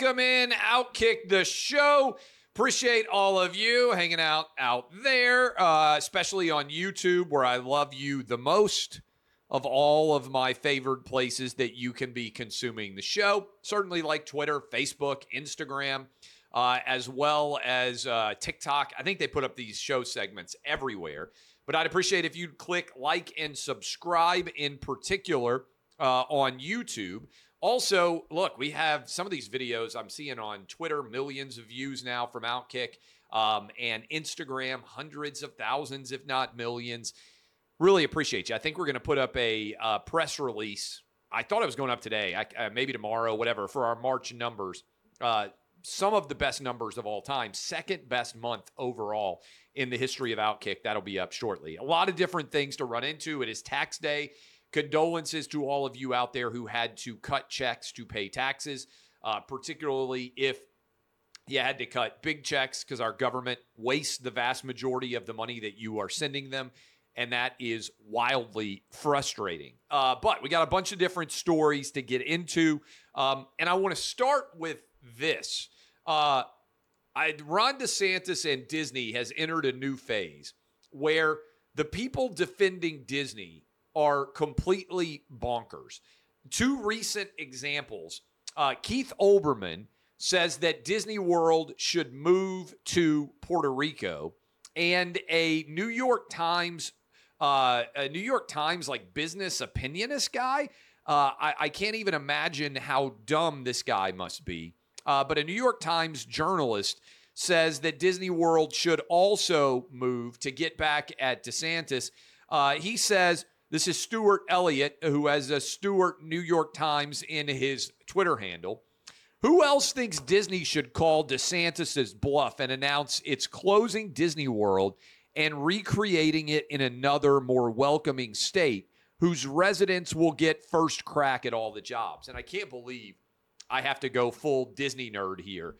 Welcome in, Outkick the show. Appreciate all of you hanging out out there, uh, especially on YouTube, where I love you the most of all of my favored places that you can be consuming the show. Certainly like Twitter, Facebook, Instagram, uh, as well as uh, TikTok. I think they put up these show segments everywhere. But I'd appreciate if you'd click like and subscribe in particular uh, on YouTube. Also, look, we have some of these videos I'm seeing on Twitter, millions of views now from Outkick, um, and Instagram, hundreds of thousands, if not millions. Really appreciate you. I think we're going to put up a uh, press release. I thought it was going up today, I, uh, maybe tomorrow, whatever, for our March numbers. Uh, some of the best numbers of all time, second best month overall in the history of Outkick. That'll be up shortly. A lot of different things to run into. It is tax day. Condolences to all of you out there who had to cut checks to pay taxes, uh, particularly if you had to cut big checks because our government wastes the vast majority of the money that you are sending them. And that is wildly frustrating. Uh, but we got a bunch of different stories to get into. Um, and I want to start with this. Uh, I, Ron DeSantis and Disney has entered a new phase where the people defending Disney are completely bonkers. Two recent examples uh, Keith Olbermann says that Disney World should move to Puerto Rico, and a New York Times, uh, a New York Times like business opinionist guy. Uh, I, I, can't even imagine how dumb this guy must be. Uh, but a New York Times journalist says that Disney World should also move to get back at DeSantis. Uh, he says this is Stuart Elliott, who has a Stuart New York Times in his Twitter handle. Who else thinks Disney should call DeSantis's bluff and announce it's closing Disney World and recreating it in another more welcoming state whose residents will get first crack at all the jobs? And I can't believe I have to go full Disney nerd here.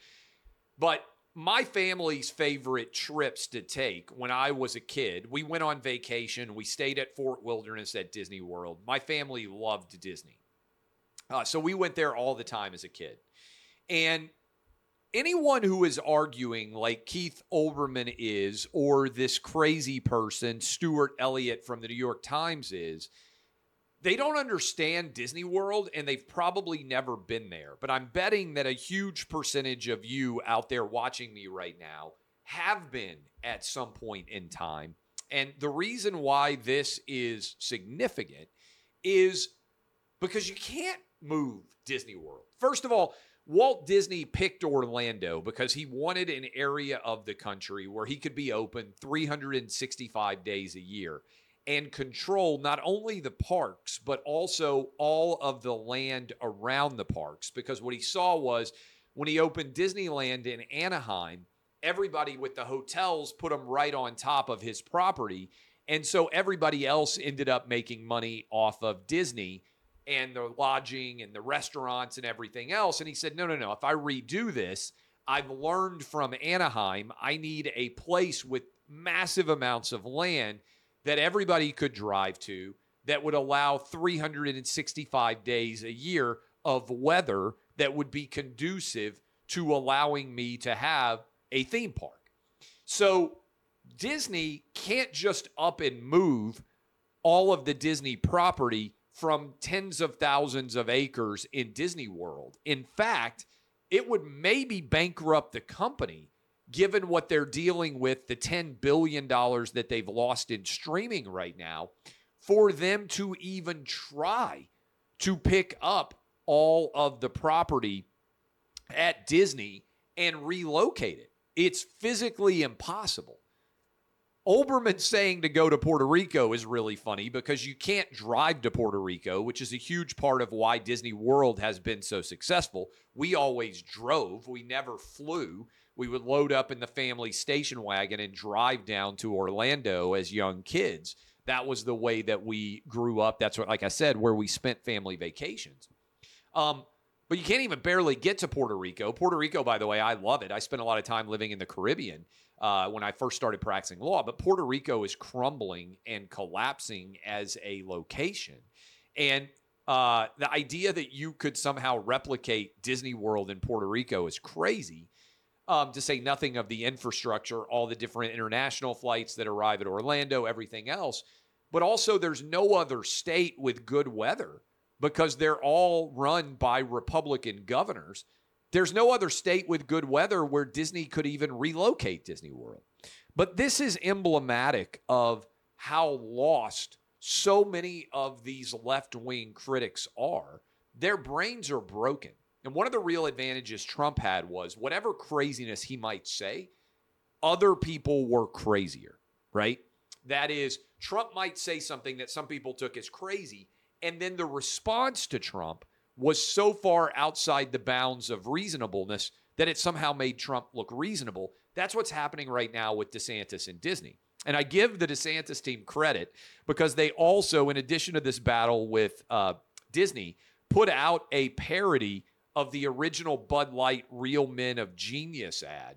But my family's favorite trips to take when I was a kid, we went on vacation. We stayed at Fort Wilderness at Disney World. My family loved Disney. Uh, so we went there all the time as a kid. And anyone who is arguing like Keith Olbermann is, or this crazy person, Stuart Elliott from the New York Times is, they don't understand Disney World and they've probably never been there. But I'm betting that a huge percentage of you out there watching me right now have been at some point in time. And the reason why this is significant is because you can't move Disney World. First of all, Walt Disney picked Orlando because he wanted an area of the country where he could be open 365 days a year and control not only the parks, but also all of the land around the parks. Because what he saw was when he opened Disneyland in Anaheim, everybody with the hotels put them right on top of his property. And so everybody else ended up making money off of Disney and the lodging and the restaurants and everything else. And he said, no, no, no. If I redo this, I've learned from Anaheim, I need a place with massive amounts of land that everybody could drive to that would allow 365 days a year of weather that would be conducive to allowing me to have a theme park. So Disney can't just up and move all of the Disney property from tens of thousands of acres in Disney World. In fact, it would maybe bankrupt the company given what they're dealing with, the $10 billion that they've lost in streaming right now, for them to even try to pick up all of the property at Disney and relocate it. It's physically impossible. Olbermann saying to go to Puerto Rico is really funny because you can't drive to Puerto Rico, which is a huge part of why Disney World has been so successful. We always drove, we never flew. We would load up in the family station wagon and drive down to Orlando as young kids. That was the way that we grew up. That's what, like I said, where we spent family vacations. Um, but you can't even barely get to Puerto Rico. Puerto Rico, by the way, I love it. I spent a lot of time living in the Caribbean uh, when I first started practicing law. But Puerto Rico is crumbling and collapsing as a location. And uh, the idea that you could somehow replicate Disney World in Puerto Rico is crazy. Um, to say nothing of the infrastructure, all the different international flights that arrive at Orlando, everything else. But also, there's no other state with good weather because they're all run by Republican governors. There's no other state with good weather where Disney could even relocate Disney World. But this is emblematic of how lost so many of these left wing critics are. Their brains are broken. And one of the real advantages Trump had was whatever craziness he might say, other people were crazier, right? That is, Trump might say something that some people took as crazy. And then the response to Trump was so far outside the bounds of reasonableness that it somehow made Trump look reasonable. That's what's happening right now with DeSantis and Disney. And I give the DeSantis team credit because they also, in addition to this battle with uh, Disney, put out a parody of the original Bud Light Real Men of Genius ad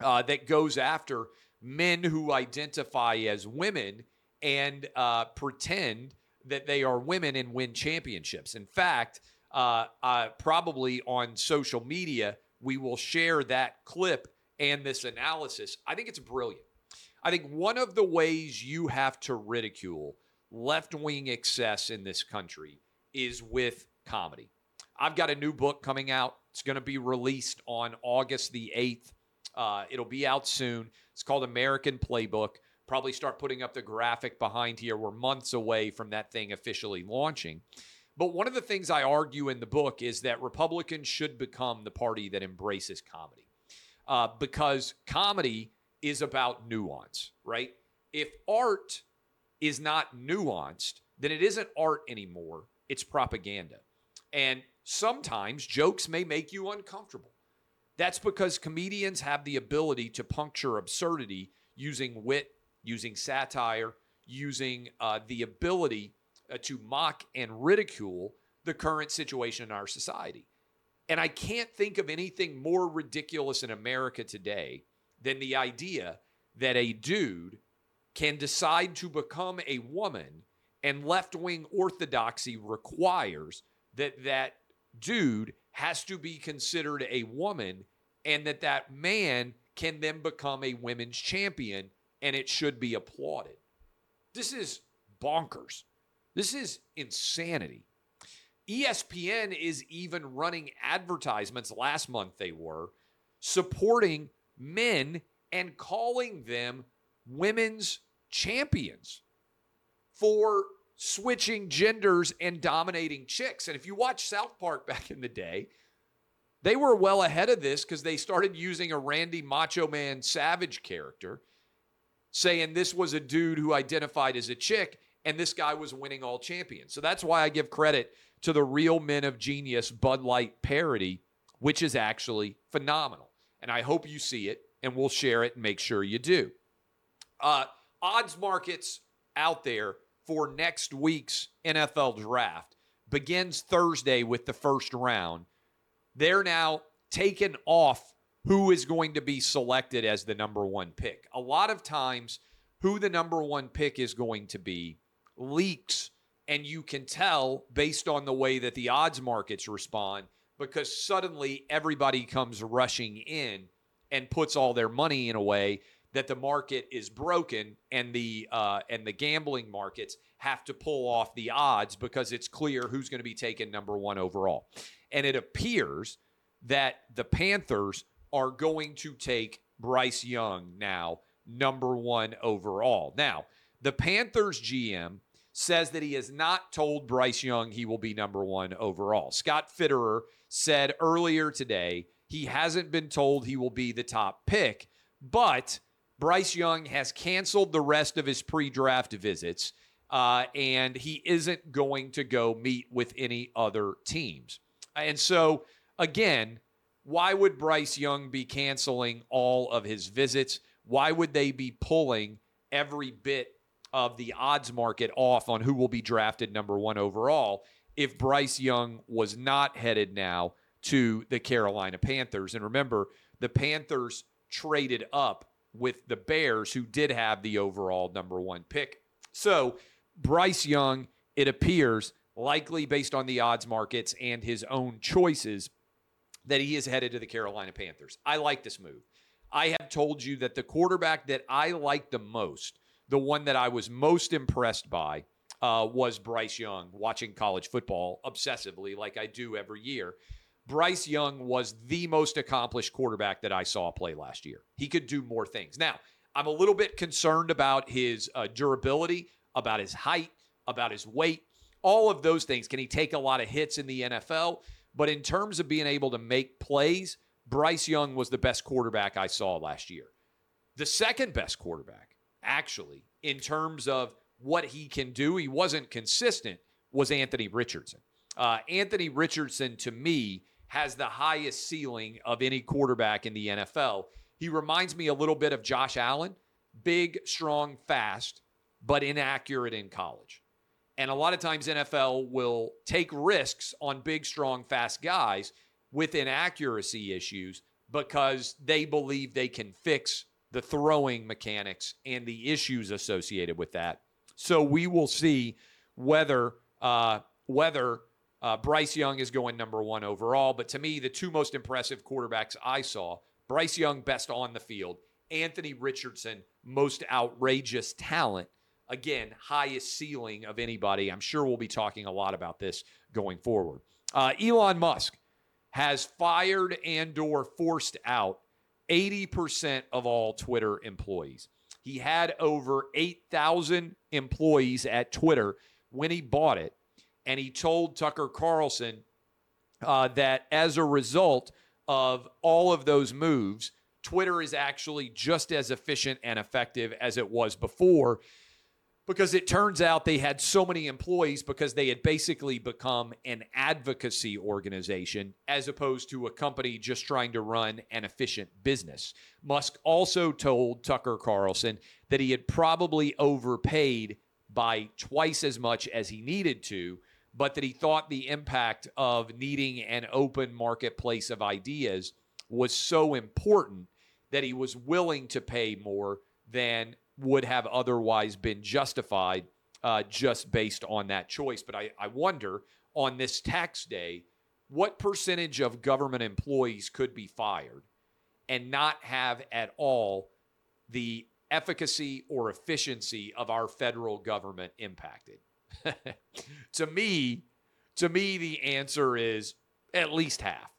uh, that goes after men who identify as women and uh, pretend that they are women and win championships. In fact, uh, uh, probably on social media, we will share that clip and this analysis. I think it's brilliant. I think one of the ways you have to ridicule left wing excess in this country is with comedy. I've got a new book coming out. It's going to be released on August the 8th. Uh, it'll be out soon. It's called American Playbook probably start putting up the graphic behind here. We're months away from that thing officially launching. But one of the things I argue in the book is that Republicans should become the party that embraces comedy uh, because comedy is about nuance, right? If art is not nuanced, then it isn't art anymore, it's propaganda. And sometimes jokes may make you uncomfortable. That's because comedians have the ability to puncture absurdity using wit using satire, using uh, the ability uh, to mock and ridicule the current situation in our society. And I can't think of anything more ridiculous in America today than the idea that a dude can decide to become a woman and left wing orthodoxy requires that that dude has to be considered a woman and that that man can then become a women's champion and it should be applauded. This is bonkers. This is insanity. ESPN is even running advertisements, last month they were, supporting men and calling them women's champions for switching genders and dominating chicks. And if you watch South Park back in the day, they were well ahead of this because they started using a Randy Macho Man Savage character saying this was a dude who identified as a chick and this guy was winning all champions. So that's why I give credit to the Real Men of Genius Bud Light parody, which is actually phenomenal. And I hope you see it and we'll share it and make sure you do. Uh, odds markets out there for next week's NFL draft begins Thursday with the first round. They're now taken off who is going to be selected as the number one pick. A lot of times, who the number one pick is going to be leaks, and you can tell based on the way that the odds markets respond because suddenly everybody comes rushing in and puts all their money in a way that the market is broken and the uh, and the gambling markets have to pull off the odds because it's clear who's going to be taken number one overall. And it appears that the Panthers are going to take Bryce Young now, number one overall. Now, the Panthers GM says that he has not told Bryce Young he will be number one overall. Scott Fitterer said earlier today he hasn't been told he will be the top pick, but Bryce Young has canceled the rest of his pre draft visits, uh, and he isn't going to go meet with any other teams. And so, again, why would Bryce Young be canceling all of his visits? Why would they be pulling every bit of the odds market off on who will be drafted number one overall if Bryce Young was not headed now to the Carolina Panthers? And remember, the Panthers traded up with the Bears, who did have the overall number one pick. So, Bryce Young, it appears, likely based on the odds markets and his own choices, that he is headed to the Carolina Panthers. I like this move. I have told you that the quarterback that I like the most, the one that I was most impressed by, uh, was Bryce Young, watching college football obsessively, like I do every year. Bryce Young was the most accomplished quarterback that I saw play last year. He could do more things. Now, I'm a little bit concerned about his uh, durability, about his height, about his weight, all of those things. Can he take a lot of hits in the NFL? But in terms of being able to make plays, Bryce Young was the best quarterback I saw last year. The second best quarterback, actually, in terms of what he can do, he wasn't consistent, was Anthony Richardson. Uh, Anthony Richardson, to me, has the highest ceiling of any quarterback in the NFL. He reminds me a little bit of Josh Allen, big, strong, fast, but inaccurate in college. And a lot of times, NFL will take risks on big, strong, fast guys with inaccuracy issues because they believe they can fix the throwing mechanics and the issues associated with that. So we will see whether uh, whether uh, Bryce Young is going number one overall. But to me, the two most impressive quarterbacks I saw: Bryce Young, best on the field; Anthony Richardson, most outrageous talent again, highest ceiling of anybody. I'm sure we'll be talking a lot about this going forward. Uh, Elon Musk has fired and or forced out 80% of all Twitter employees. He had over 8,000 employees at Twitter when he bought it. And he told Tucker Carlson uh, that as a result of all of those moves, Twitter is actually just as efficient and effective as it was before because it turns out they had so many employees because they had basically become an advocacy organization as opposed to a company just trying to run an efficient business. Musk also told Tucker Carlson that he had probably overpaid by twice as much as he needed to, but that he thought the impact of needing an open marketplace of ideas was so important that he was willing to pay more than would have otherwise been justified uh, just based on that choice. But I, I wonder on this tax day, what percentage of government employees could be fired and not have at all the efficacy or efficiency of our federal government impacted? to me, to me, the answer is at least half.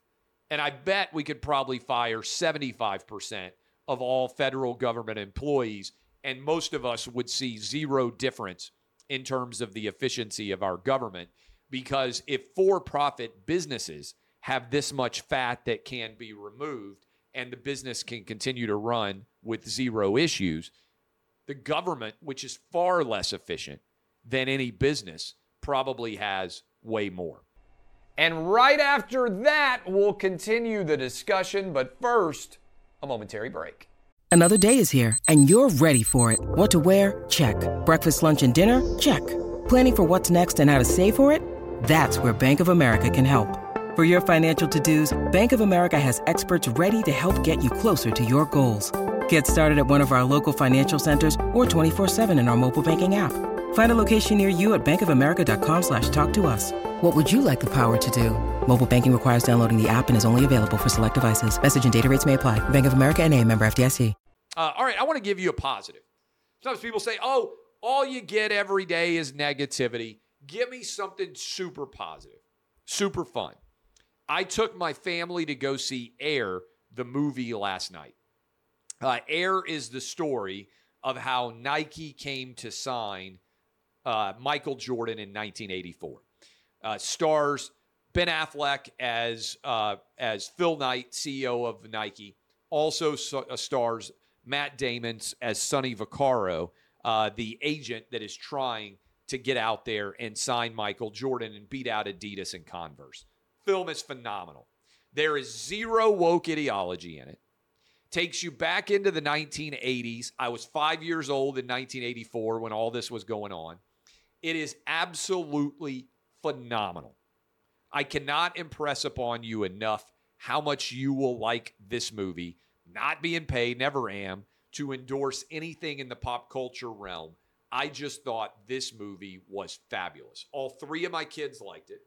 And I bet we could probably fire 75% of all federal government employees and most of us would see zero difference in terms of the efficiency of our government because if for profit businesses have this much fat that can be removed and the business can continue to run with zero issues, the government, which is far less efficient than any business, probably has way more. And right after that, we'll continue the discussion. But first, a momentary break. Another day is here, and you're ready for it. What to wear? Check. Breakfast, lunch, and dinner? Check. Planning for what's next and how to save for it? That's where Bank of America can help. For your financial to dos, Bank of America has experts ready to help get you closer to your goals. Get started at one of our local financial centers or 24-7 in our mobile banking app. Find a location near you at bankofamerica.com slash talk to us. What would you like the power to do? Mobile banking requires downloading the app and is only available for select devices. Message and data rates may apply. Bank of America and a member FDIC. Uh, all right, I want to give you a positive. Sometimes people say, oh, all you get every day is negativity. Give me something super positive, super fun. I took my family to go see Air, the movie, last night. Uh, Air is the story of how Nike came to sign uh, Michael Jordan in 1984. Uh, stars Ben Affleck as uh, as Phil Knight, CEO of Nike. Also uh, stars Matt Damon as Sonny Vaccaro, uh, the agent that is trying to get out there and sign Michael Jordan and beat out Adidas and Converse. Film is phenomenal. There is zero woke ideology in it. Takes you back into the 1980s. I was five years old in 1984 when all this was going on. It is absolutely phenomenal. I cannot impress upon you enough how much you will like this movie. Not being paid, never am, to endorse anything in the pop culture realm. I just thought this movie was fabulous. All three of my kids liked it.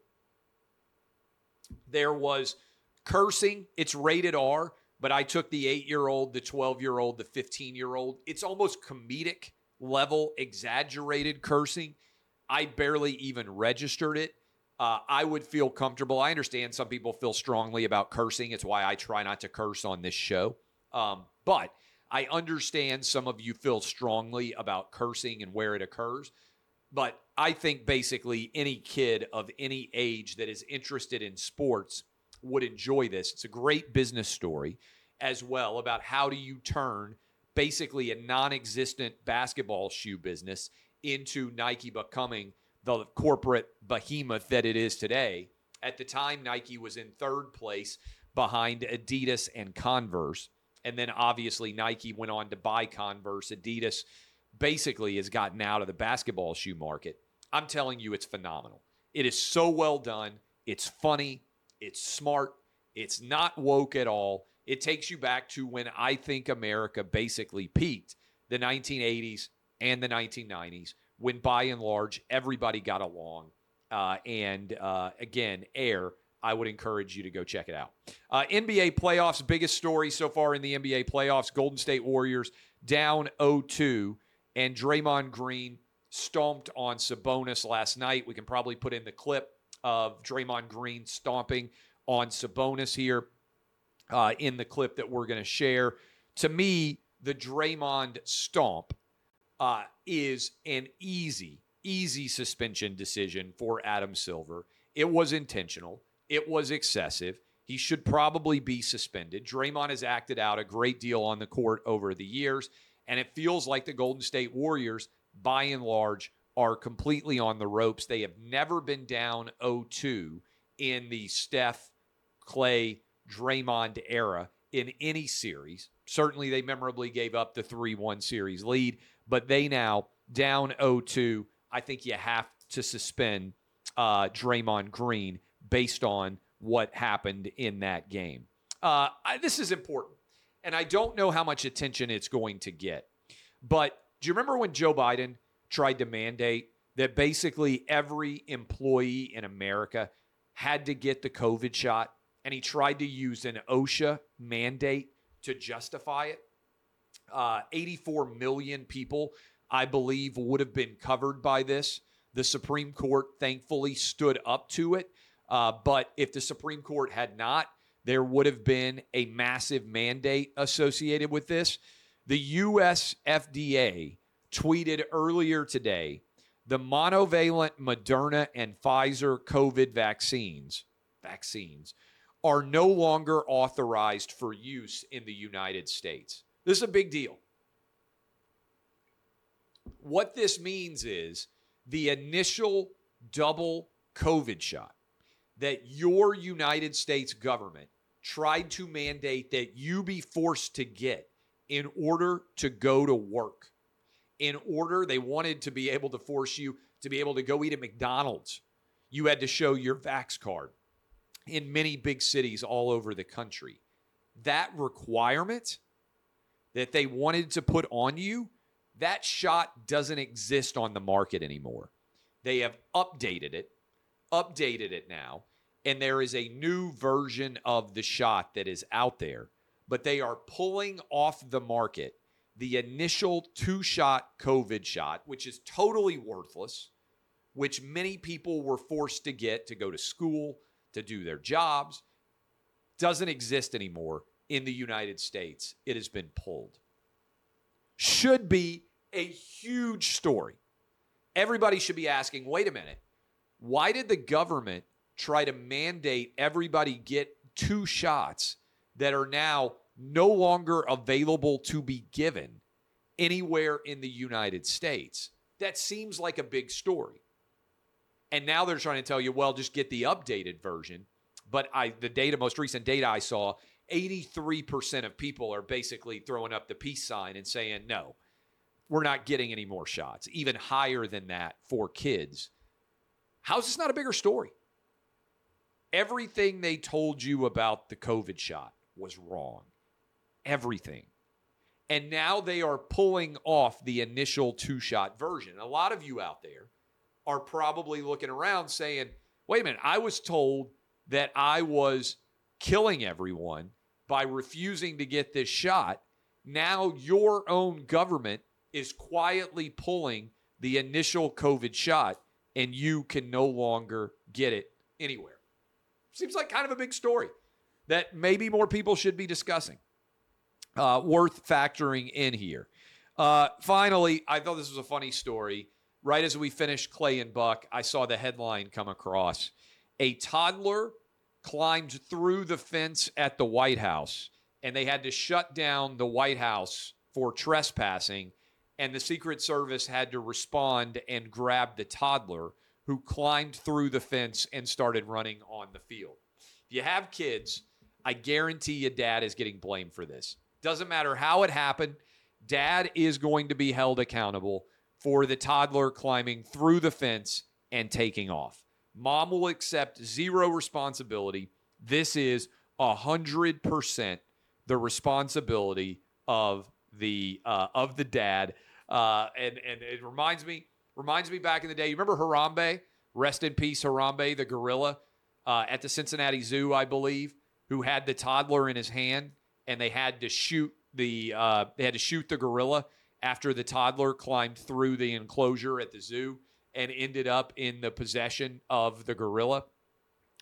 There was cursing, it's rated R, but I took the eight year old, the 12 year old, the 15 year old. It's almost comedic level, exaggerated cursing. I barely even registered it. Uh, I would feel comfortable. I understand some people feel strongly about cursing. It's why I try not to curse on this show. Um, but I understand some of you feel strongly about cursing and where it occurs. But I think basically any kid of any age that is interested in sports would enjoy this. It's a great business story as well about how do you turn basically a non existent basketball shoe business into Nike becoming the corporate behemoth that it is today. At the time, Nike was in third place behind Adidas and Converse. And then obviously Nike went on to buy Converse. Adidas basically has gotten out of the basketball shoe market. I'm telling you, it's phenomenal. It is so well done. It's funny. It's smart. It's not woke at all. It takes you back to when I think America basically peaked the 1980s and the 1990s, when by and large everybody got along. Uh, and uh, again, air. I would encourage you to go check it out. Uh, NBA playoffs, biggest story so far in the NBA playoffs Golden State Warriors down 0 2, and Draymond Green stomped on Sabonis last night. We can probably put in the clip of Draymond Green stomping on Sabonis here uh, in the clip that we're going to share. To me, the Draymond stomp uh, is an easy, easy suspension decision for Adam Silver. It was intentional. It was excessive. He should probably be suspended. Draymond has acted out a great deal on the court over the years, and it feels like the Golden State Warriors, by and large, are completely on the ropes. They have never been down 0 2 in the Steph, Clay, Draymond era in any series. Certainly, they memorably gave up the 3 1 series lead, but they now down 0 2. I think you have to suspend uh, Draymond Green based on what happened in that game. Uh, I, this is important, and I don't know how much attention it's going to get. But do you remember when Joe Biden tried to mandate that basically every employee in America had to get the COVID shot? And he tried to use an OSHA mandate to justify it. Uh, 84 million people, I believe, would have been covered by this. The Supreme Court thankfully stood up to it. Uh, but if the Supreme Court had not, there would have been a massive mandate associated with this. The US FDA tweeted earlier today the monovalent Moderna and Pfizer COVID vaccines vaccines are no longer authorized for use in the United States. This is a big deal. What this means is the initial double COVID shot that your United States government tried to mandate that you be forced to get in order to go to work. In order, they wanted to be able to force you to be able to go eat at McDonald's. You had to show your Vax card in many big cities all over the country. That requirement that they wanted to put on you, that shot doesn't exist on the market anymore. They have updated it, updated it now, and there is a new version of the shot that is out there, but they are pulling off the market the initial two shot COVID shot, which is totally worthless, which many people were forced to get to go to school, to do their jobs, doesn't exist anymore in the United States. It has been pulled. Should be a huge story. Everybody should be asking wait a minute, why did the government try to mandate everybody get two shots that are now no longer available to be given anywhere in the United States. That seems like a big story. And now they're trying to tell you, well, just get the updated version. But I the data, most recent data I saw, 83% of people are basically throwing up the peace sign and saying, no, we're not getting any more shots, even higher than that for kids. How's this not a bigger story? Everything they told you about the COVID shot was wrong. Everything. And now they are pulling off the initial two shot version. A lot of you out there are probably looking around saying, wait a minute, I was told that I was killing everyone by refusing to get this shot. Now your own government is quietly pulling the initial COVID shot and you can no longer get it anywhere. Seems like kind of a big story that maybe more people should be discussing. Uh, worth factoring in here. Uh, finally, I thought this was a funny story. Right as we finished Clay and Buck, I saw the headline come across. A toddler climbed through the fence at the White House, and they had to shut down the White House for trespassing. And the Secret Service had to respond and grab the toddler who climbed through the fence and started running on the field. If you have kids, I guarantee you dad is getting blamed for this. Doesn't matter how it happened, dad is going to be held accountable for the toddler climbing through the fence and taking off. Mom will accept zero responsibility. This is 100% the responsibility of the uh, of the dad. Uh, and and it reminds me reminds me back in the day. You remember Harambe? Rest in peace, Harambe, the gorilla uh, at the Cincinnati Zoo, I believe, who had the toddler in his hand, and they had to shoot the uh, they had to shoot the gorilla after the toddler climbed through the enclosure at the zoo and ended up in the possession of the gorilla.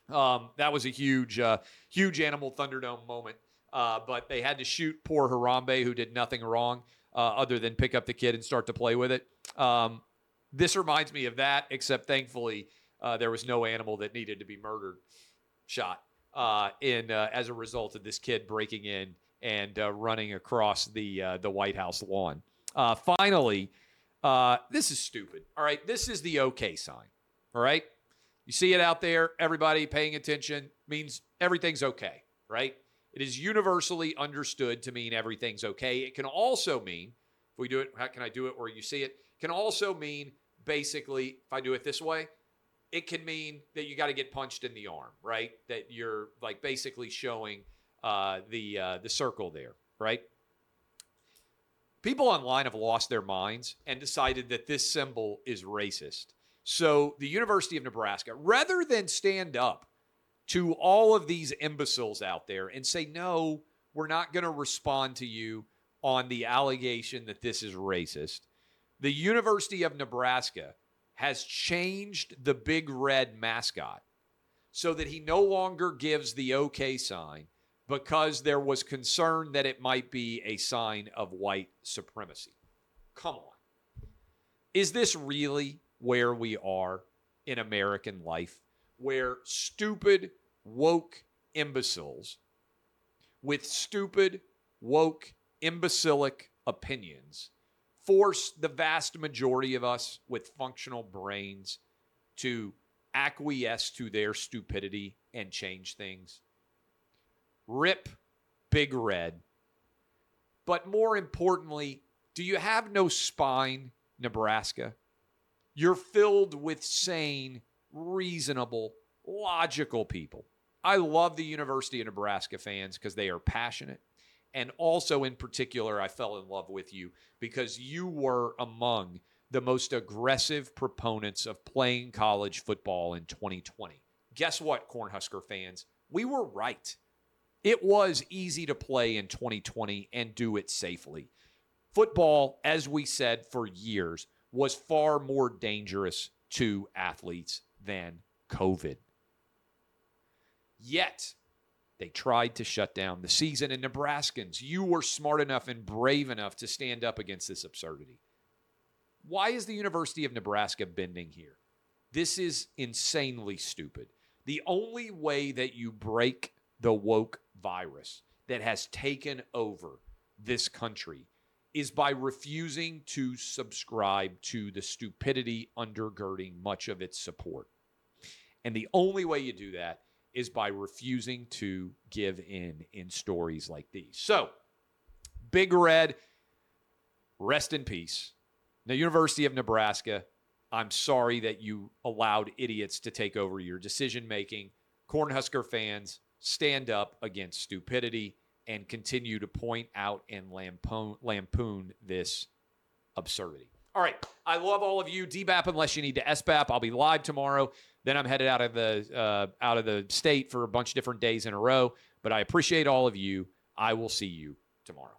Um, that was a huge, uh, huge Animal Thunderdome moment. Uh, but they had to shoot poor Harambe, who did nothing wrong uh, other than pick up the kid and start to play with it. Um, this reminds me of that, except thankfully uh, there was no animal that needed to be murdered, shot uh, in uh, as a result of this kid breaking in and running across the the White House lawn. Finally, uh, this is stupid. All right. This is the okay sign. All right. You see it out there, everybody paying attention means everything's okay, right? It is universally understood to mean everything's okay. It can also mean, if we do it, how can I do it where you see it? Can also mean basically, if I do it this way, it can mean that you got to get punched in the arm, right? That you're like basically showing uh, the uh, the circle there, right? People online have lost their minds and decided that this symbol is racist. So the University of Nebraska, rather than stand up to all of these imbeciles out there and say, no, we're not going to respond to you on the allegation that this is racist, the University of Nebraska has changed the big red mascot so that he no longer gives the OK sign because there was concern that it might be a sign of white supremacy. Come on. Is this really where we are in American life? Where stupid, woke imbeciles with stupid, woke, imbecilic opinions force the vast majority of us with functional brains to acquiesce to their stupidity and change things? Rip Big Red. But more importantly, do you have no spine, Nebraska? You're filled with sane, reasonable, logical people. I love the University of Nebraska fans because they are passionate. And also, in particular, I fell in love with you because you were among the most aggressive proponents of playing college football in 2020. Guess what, Cornhusker fans? We were right. It was easy to play in 2020 and do it safely. Football, as we said for years, was far more dangerous to athletes than COVID. Yet, they tried to shut down the season. And Nebraskans, you were smart enough and brave enough to stand up against this absurdity. Why is the University of Nebraska bending here? This is insanely stupid. The only way that you break the woke virus that has taken over this country is by refusing to subscribe to the stupidity undergirding much of its support. And the only way you do that is by refusing to give in in stories like these. So, Big Red, rest in peace. The University of Nebraska, I'm sorry that you allowed idiots to take over your decision making. Cornhusker fans, stand up against stupidity and continue to point out and lampoon, lampoon this absurdity. All right. I love all of you. DBAP unless you need to SBAP. I'll be live tomorrow. Then I'm headed out of the uh, out of the state for a bunch of different days in a row. But I appreciate all of you. I will see you tomorrow.